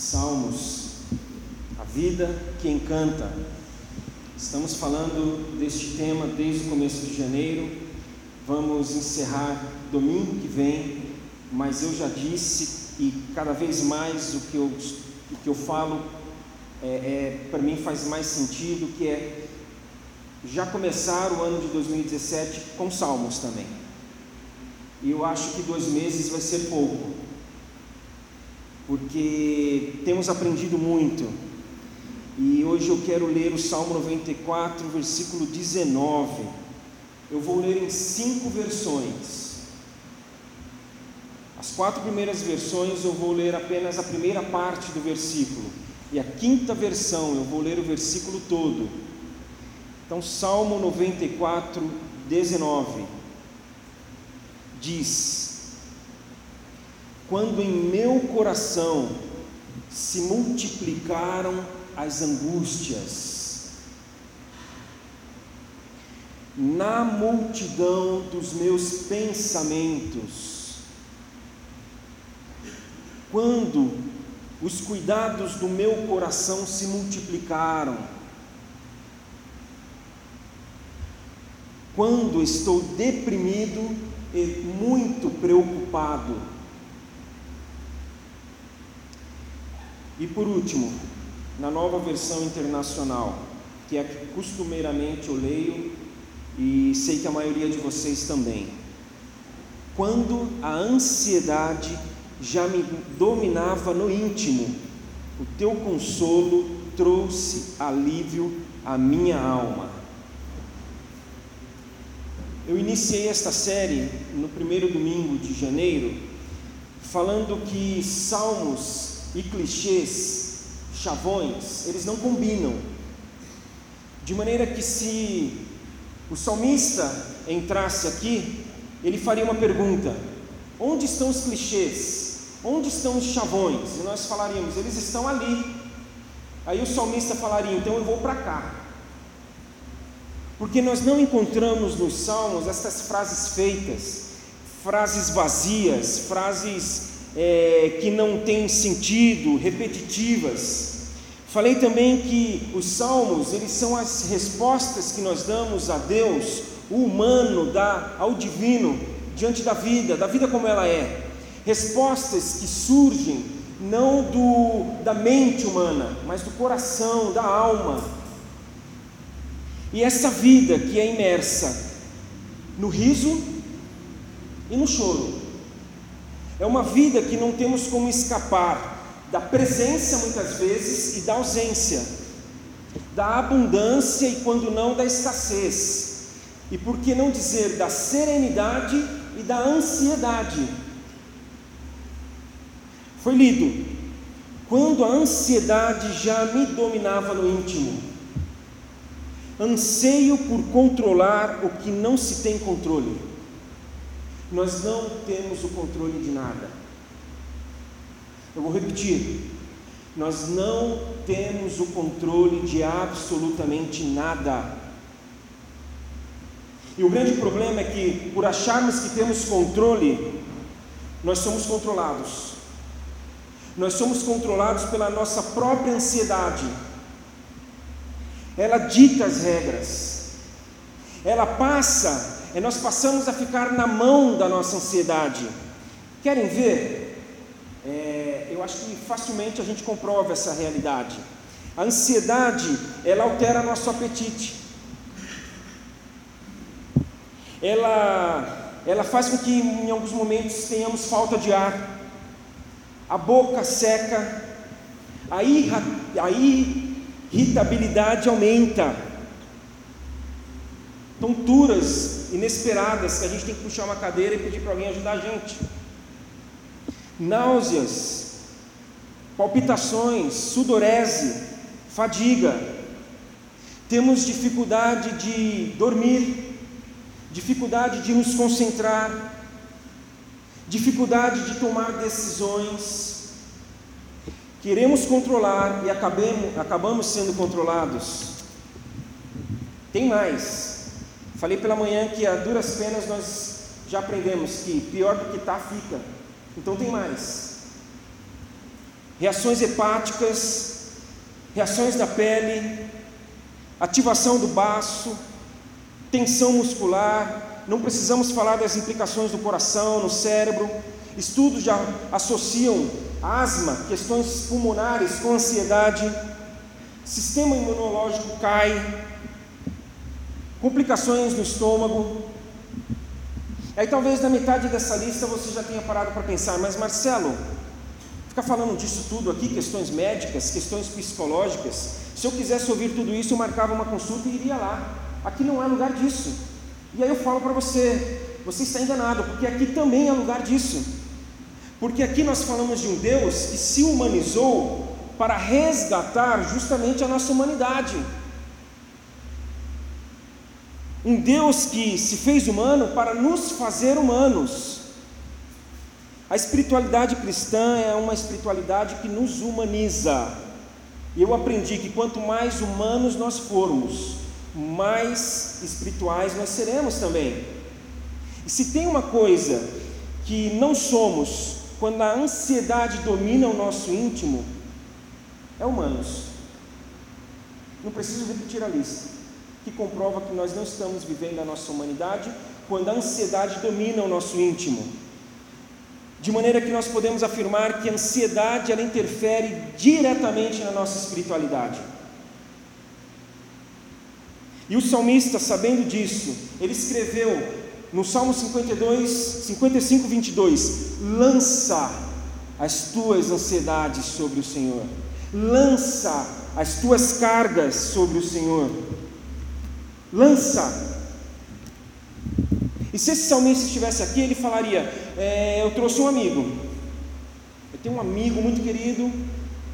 Salmos, a vida que encanta. Estamos falando deste tema desde o começo de janeiro. Vamos encerrar domingo que vem, mas eu já disse e cada vez mais o que eu, o que eu falo é, é para mim faz mais sentido, que é já começar o ano de 2017 com salmos também. E eu acho que dois meses vai ser pouco, porque temos aprendido muito. E hoje eu quero ler o Salmo 94, versículo 19. Eu vou ler em cinco versões. As quatro primeiras versões eu vou ler apenas a primeira parte do versículo. E a quinta versão eu vou ler o versículo todo. Então, Salmo 94, 19 diz: Quando em meu coração se multiplicaram as angústias, na multidão dos meus pensamentos, quando os cuidados do meu coração se multiplicaram, quando estou deprimido e muito preocupado. E por último, na nova versão internacional, que é que costumeiramente eu leio e sei que a maioria de vocês também. Quando a ansiedade já me dominava no íntimo, o teu consolo trouxe alívio à minha alma. Eu iniciei esta série no primeiro domingo de janeiro, falando que salmos e clichês, chavões, eles não combinam. De maneira que se o salmista entrasse aqui, ele faria uma pergunta: onde estão os clichês? Onde estão os chavões? E nós falaríamos: eles estão ali. Aí o salmista falaria: então eu vou para cá. Porque nós não encontramos nos salmos estas frases feitas, frases vazias, frases é, que não têm sentido, repetitivas. Falei também que os salmos, eles são as respostas que nós damos a Deus, o humano dá ao divino, diante da vida, da vida como ela é. Respostas que surgem não do, da mente humana, mas do coração, da alma, e essa vida que é imersa no riso e no choro, é uma vida que não temos como escapar da presença muitas vezes e da ausência, da abundância e quando não da escassez, e por que não dizer da serenidade e da ansiedade. Foi lido, quando a ansiedade já me dominava no íntimo, anseio por controlar o que não se tem controle. Nós não temos o controle de nada. Eu vou repetir. Nós não temos o controle de absolutamente nada. E o grande problema é que, por acharmos que temos controle, nós somos controlados. Nós somos controlados pela nossa própria ansiedade ela dita as regras, ela passa, e nós passamos a ficar na mão da nossa ansiedade. Querem ver? É, eu acho que facilmente a gente comprova essa realidade. A ansiedade, ela altera nosso apetite. Ela, ela faz com que em alguns momentos tenhamos falta de ar, a boca seca, aí, aí irritabilidade aumenta, tonturas inesperadas que a gente tem que puxar uma cadeira e pedir para alguém ajudar a gente, náuseas, palpitações, sudorese, fadiga, temos dificuldade de dormir, dificuldade de nos concentrar, dificuldade de tomar decisões, queremos controlar e acabemos, acabamos sendo controlados. Tem mais. Falei pela manhã que a duras penas nós já aprendemos que pior do que está fica. Então tem mais. reações hepáticas, reações da pele, ativação do baço, tensão muscular. Não precisamos falar das implicações do coração, no cérebro. Estudos já associam asma, questões pulmonares com ansiedade. Sistema imunológico cai, complicações no estômago. Aí talvez na metade dessa lista você já tenha parado para pensar, mas Marcelo, ficar falando disso tudo aqui, questões médicas, questões psicológicas, se eu quisesse ouvir tudo isso, eu marcava uma consulta e iria lá. Aqui não é lugar disso. E aí eu falo para você, você está enganado, porque aqui também é lugar disso. Porque aqui nós falamos de um Deus que se humanizou para resgatar justamente a nossa humanidade. Um Deus que se fez humano para nos fazer humanos. A espiritualidade cristã é uma espiritualidade que nos humaniza. E eu aprendi que quanto mais humanos nós formos, mais espirituais nós seremos também. E se tem uma coisa que não somos, quando a ansiedade domina o nosso íntimo, é humanos. Não preciso repetir a lista que comprova que nós não estamos vivendo a nossa humanidade quando a ansiedade domina o nosso íntimo. De maneira que nós podemos afirmar que a ansiedade ela interfere diretamente na nossa espiritualidade. E o salmista, sabendo disso, ele escreveu no Salmo 52, 55, 22: Lança as tuas ansiedades sobre o Senhor, lança as tuas cargas sobre o Senhor, lança. E se esse salmista estivesse aqui, ele falaria: é, Eu trouxe um amigo, eu tenho um amigo muito querido,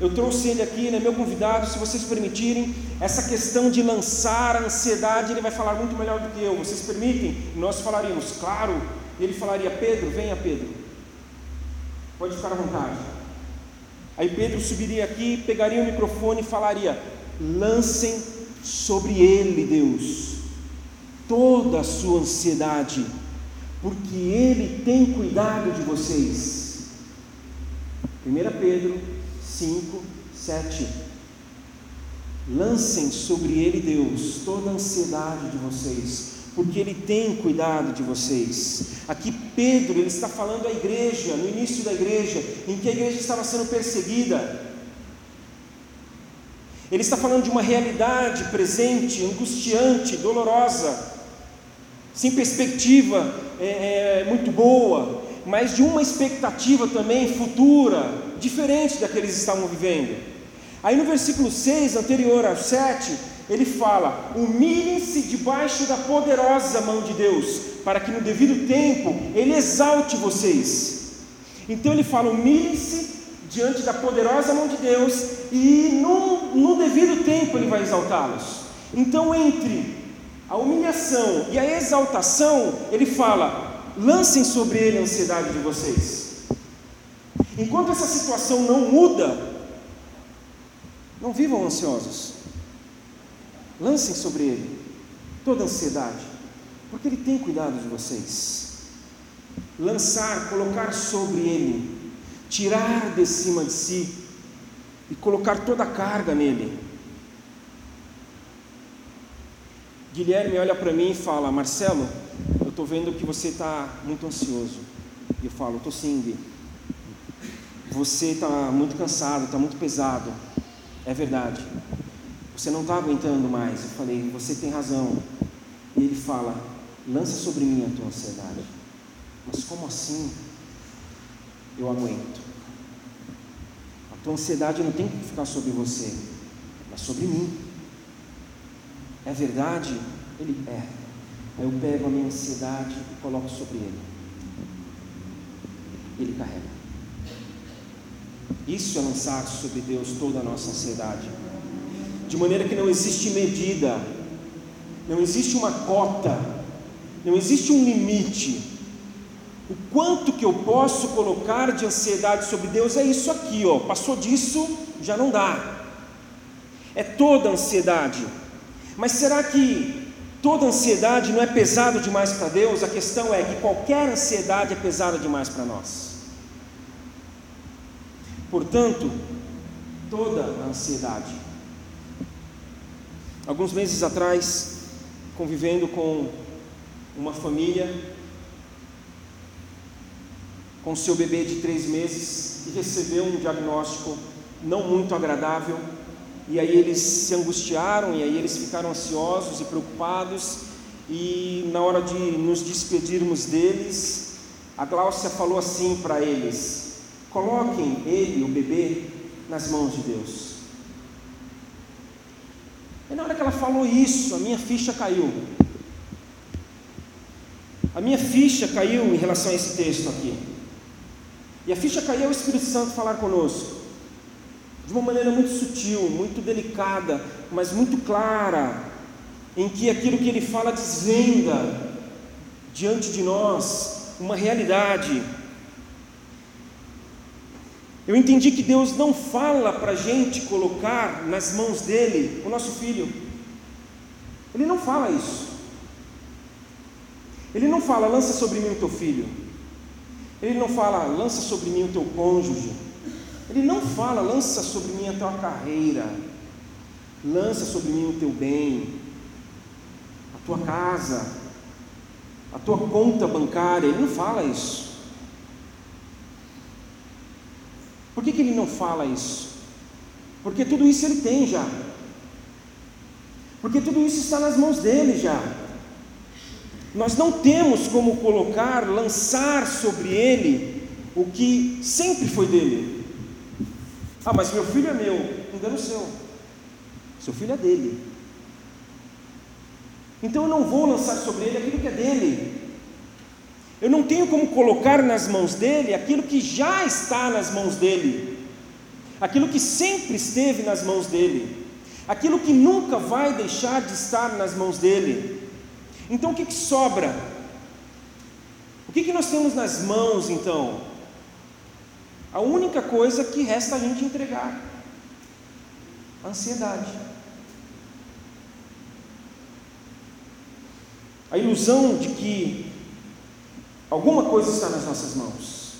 eu trouxe ele aqui, ele é meu convidado. Se vocês permitirem, essa questão de lançar a ansiedade, ele vai falar muito melhor do que eu. Vocês permitem? Nós falaríamos, claro. Ele falaria: Pedro, venha, Pedro, pode ficar à vontade. Aí Pedro subiria aqui, pegaria o microfone e falaria: lancem sobre ele, Deus, toda a sua ansiedade, porque ele tem cuidado de vocês. 1 Pedro 5, 7. Lancem sobre ele, Deus, toda a ansiedade de vocês, porque ele tem cuidado de vocês. Aqui Pedro, ele está falando à igreja, no início da igreja, em que a igreja estava sendo perseguida, ele está falando de uma realidade presente, angustiante, dolorosa, sem perspectiva é, é, muito boa, mas de uma expectativa também futura, diferente da que eles estavam vivendo. Aí no versículo 6, anterior ao 7, ele fala: humilhem-se debaixo da poderosa mão de Deus, para que no devido tempo ele exalte vocês. Então ele fala: humilhem-se diante da poderosa mão de Deus e no, no devido tempo Ele vai exaltá-los. Então, entre a humilhação e a exaltação, Ele fala: lancem sobre Ele a ansiedade de vocês. Enquanto essa situação não muda, não vivam ansiosos. Lancem sobre Ele toda a ansiedade, porque Ele tem cuidado de vocês. Lançar, colocar sobre Ele tirar de cima de si e colocar toda a carga nele. Guilherme olha para mim e fala: Marcelo, eu estou vendo que você está muito ansioso. E eu falo: Estou sim, Gui. Você está muito cansado, está muito pesado. É verdade. Você não está aguentando mais. Eu falei: Você tem razão. E ele fala: Lança sobre mim a tua ansiedade. Mas como assim? eu aguento. A tua ansiedade não tem que ficar sobre você, mas sobre mim. É verdade? Ele é. Aí eu pego a minha ansiedade e coloco sobre ele. Ele carrega. Isso é lançar sobre Deus toda a nossa ansiedade. De maneira que não existe medida, não existe uma cota, não existe um limite o quanto que eu posso colocar de ansiedade sobre Deus é isso aqui, ó. Passou disso, já não dá. É toda ansiedade. Mas será que toda ansiedade não é pesado demais para Deus? A questão é que qualquer ansiedade é pesada demais para nós. Portanto, toda a ansiedade. Alguns meses atrás, convivendo com uma família, com seu bebê de três meses, que recebeu um diagnóstico não muito agradável, e aí eles se angustiaram, e aí eles ficaram ansiosos e preocupados, e na hora de nos despedirmos deles, a Gláucia falou assim para eles: coloquem ele, o bebê, nas mãos de Deus. E na hora que ela falou isso, a minha ficha caiu. A minha ficha caiu em relação a esse texto aqui. E a ficha caiu ao Espírito Santo falar conosco. De uma maneira muito sutil, muito delicada, mas muito clara, em que aquilo que ele fala desvenda diante de nós uma realidade eu entendi que Deus não fala para a gente colocar nas mãos dele o nosso filho. Ele não fala isso. Ele não fala, lança sobre mim o teu filho. Ele não fala, lança sobre mim o teu cônjuge. Ele não fala, lança sobre mim a tua carreira. Lança sobre mim o teu bem, a tua casa, a tua conta bancária. Ele não fala isso. Por que, que ele não fala isso? Porque tudo isso ele tem já. Porque tudo isso está nas mãos dele já. Nós não temos como colocar, lançar sobre ele o que sempre foi dele. Ah, mas meu filho é meu. Engano seu. Seu filho é dele. Então eu não vou lançar sobre ele aquilo que é dele. Eu não tenho como colocar nas mãos dele aquilo que já está nas mãos dele, aquilo que sempre esteve nas mãos dele, aquilo que nunca vai deixar de estar nas mãos dele. Então o que, que sobra? O que, que nós temos nas mãos então? A única coisa que resta a gente entregar: a ansiedade. A ilusão de que Alguma coisa está nas nossas mãos.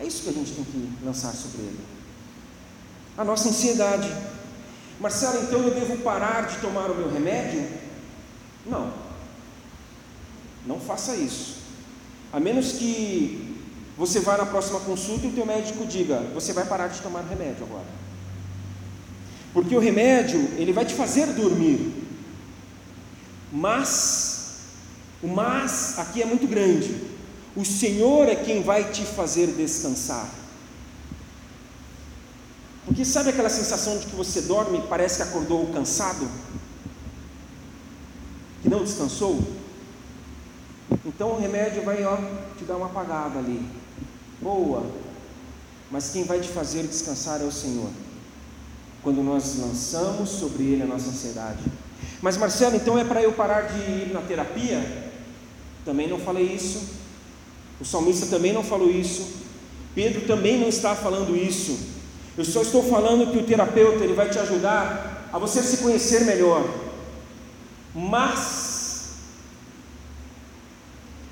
É isso que a gente tem que lançar sobre ele. A nossa ansiedade. Marcelo, então eu devo parar de tomar o meu remédio? Não. Não faça isso. A menos que você vá na próxima consulta e o teu médico diga: você vai parar de tomar remédio agora. Porque o remédio, ele vai te fazer dormir. Mas o mas aqui é muito grande. O Senhor é quem vai te fazer descansar. Porque sabe aquela sensação de que você dorme e parece que acordou cansado? Que não descansou? Então o remédio vai ó, te dar uma apagada ali. Boa. Mas quem vai te fazer descansar é o Senhor. Quando nós lançamos sobre Ele a nossa ansiedade. Mas Marcelo, então é para eu parar de ir na terapia? também não falei isso. O salmista também não falou isso. Pedro também não está falando isso. Eu só estou falando que o terapeuta ele vai te ajudar a você se conhecer melhor. Mas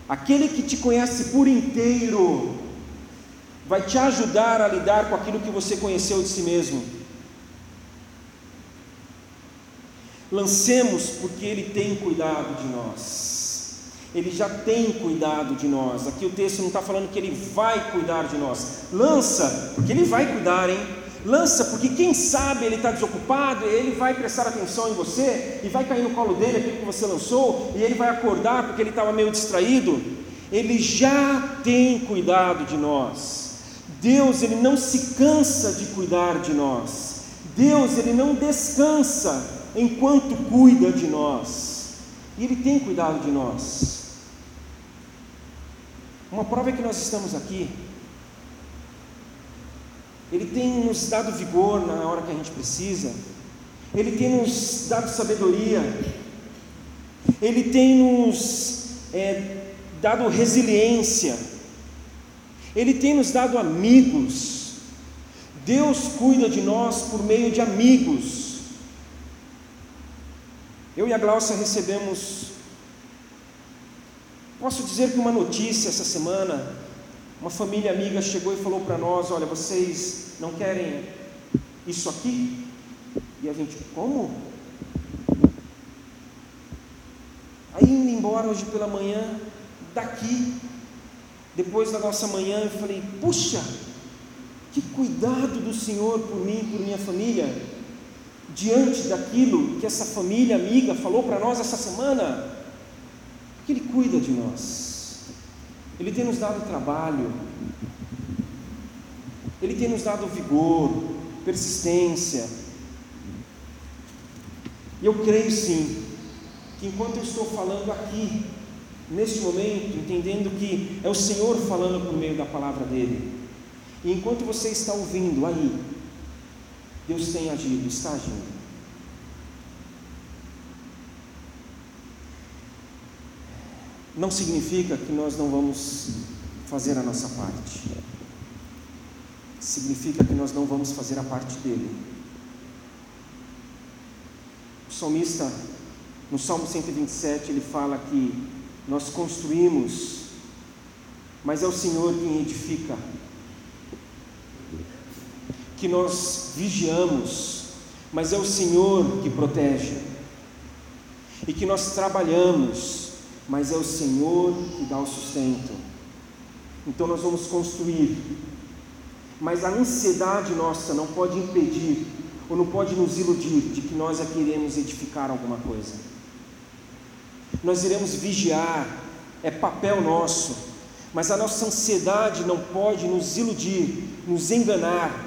aquele que te conhece por inteiro vai te ajudar a lidar com aquilo que você conheceu de si mesmo. Lancemos porque ele tem cuidado de nós. Ele já tem cuidado de nós. Aqui o texto não está falando que Ele vai cuidar de nós. Lança, porque Ele vai cuidar, hein? Lança, porque quem sabe Ele está desocupado, Ele vai prestar atenção em você e vai cair no colo dele aquilo que você lançou, e Ele vai acordar porque Ele estava meio distraído. Ele já tem cuidado de nós. Deus, Ele não se cansa de cuidar de nós. Deus, Ele não descansa enquanto cuida de nós. E Ele tem cuidado de nós. Uma prova é que nós estamos aqui. Ele tem nos dado vigor na hora que a gente precisa. Ele tem nos dado sabedoria. Ele tem nos é, dado resiliência. Ele tem nos dado amigos. Deus cuida de nós por meio de amigos. Eu e a Glaucia recebemos Posso dizer que uma notícia essa semana, uma família amiga chegou e falou para nós: olha, vocês não querem isso aqui? E a gente, como? Aí indo embora hoje pela manhã, daqui, depois da nossa manhã, eu falei: puxa, que cuidado do Senhor por mim, por minha família, diante daquilo que essa família amiga falou para nós essa semana, que Ele cuida de nós, Ele tem nos dado trabalho, Ele tem nos dado vigor, persistência, e eu creio sim, que enquanto eu estou falando aqui, neste momento, entendendo que é o Senhor falando por meio da palavra dele, e enquanto você está ouvindo aí, Deus tem agido, está agindo. Não significa que nós não vamos fazer a nossa parte. Significa que nós não vamos fazer a parte dele. O salmista, no Salmo 127, ele fala que nós construímos, mas é o Senhor quem edifica que nós vigiamos, mas é o Senhor que protege, e que nós trabalhamos, mas é o Senhor que dá o sustento. Então nós vamos construir, mas a ansiedade nossa não pode impedir, ou não pode nos iludir de que nós aqui iremos edificar alguma coisa. Nós iremos vigiar, é papel nosso, mas a nossa ansiedade não pode nos iludir, nos enganar,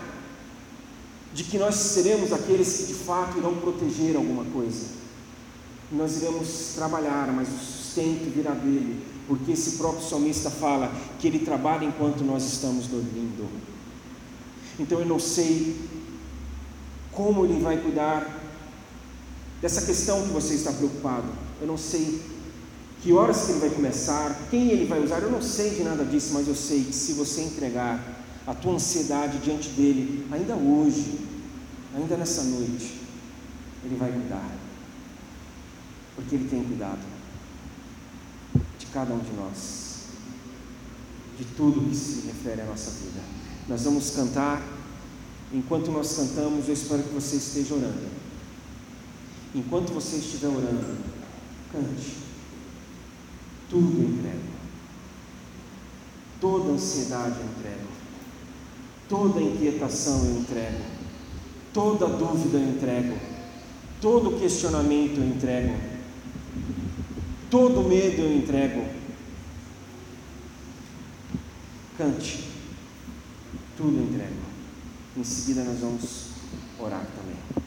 de que nós seremos aqueles que de fato irão proteger alguma coisa. Nós iremos trabalhar, mas o sustento virá dele, porque esse próprio salmista fala que ele trabalha enquanto nós estamos dormindo. Então eu não sei como ele vai cuidar dessa questão que você está preocupado. Eu não sei que horas que ele vai começar, quem ele vai usar, eu não sei de nada disso, mas eu sei que se você entregar a tua ansiedade diante dele, ainda hoje, ainda nessa noite, ele vai cuidar, porque ele tem cuidado cada um de nós, de tudo que se refere à nossa vida. Nós vamos cantar, enquanto nós cantamos, eu espero que você esteja orando. Enquanto você estiver orando, cante. Tudo entrego. Toda ansiedade eu entrego toda inquietação eu entrego, toda dúvida eu entrego, todo questionamento eu entrego, todo medo eu entrego. Cante, tudo entrego. Em seguida nós vamos orar também.